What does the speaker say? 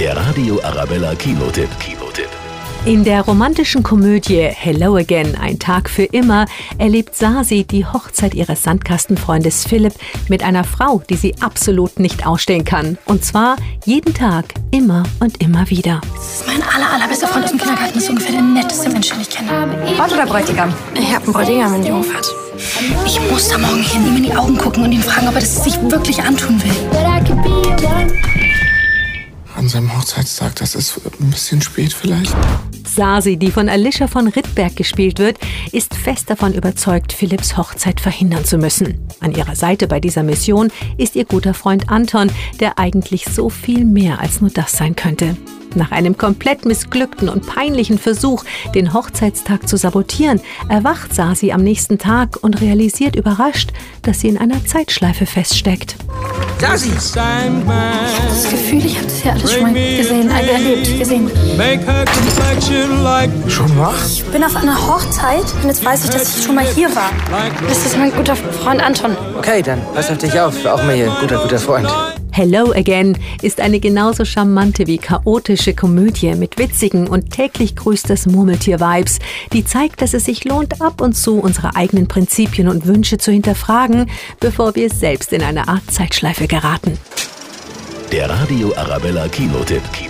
Der Radio Arabella Kinotipp. Kinotipp. In der romantischen Komödie Hello Again, ein Tag für immer, erlebt Sasi die Hochzeit ihres Sandkastenfreundes Philipp mit einer Frau, die sie absolut nicht ausstehen kann. Und zwar jeden Tag, immer und immer wieder. Das ist mein aller, allerbester Freund aus dem Kindergarten. Das ist ungefähr der netteste Mensch, den ich kenne. Braut oder Bräutigam? Ich habe einen Bräutigam in die Hochfahrt. Ich muss da morgen hin, ihm in die Augen gucken und ihn fragen, ob er das sich wirklich antun will. Seinem Hochzeitstag, das ist ein bisschen spät vielleicht. Sasi, die von Alicia von Rittberg gespielt wird, ist fest davon überzeugt, Philipps Hochzeit verhindern zu müssen. An ihrer Seite bei dieser Mission ist ihr guter Freund Anton, der eigentlich so viel mehr als nur das sein könnte. Nach einem komplett missglückten und peinlichen Versuch, den Hochzeitstag zu sabotieren, erwacht Sasi am nächsten Tag und realisiert überrascht, dass sie in einer Zeitschleife feststeckt. Sasi! Ich habe das Gefühl, ich habe das ja alles schon mal gesehen, also erlebt, gesehen. Schon wach? Ich bin auf einer Hochzeit und jetzt weiß ich, dass ich schon mal hier war. Das ist mein guter Freund Anton. Okay, dann pass auf dich auf. Auch mal hier, guter, guter Freund. Hello Again ist eine genauso charmante wie chaotische Komödie mit witzigen und täglich grüßt das Murmeltier-Vibes, die zeigt, dass es sich lohnt, ab und zu unsere eigenen Prinzipien und Wünsche zu hinterfragen, bevor wir selbst in eine Art Zeitschleife geraten. Der Radio Arabella Kinotipp. Kinotipp.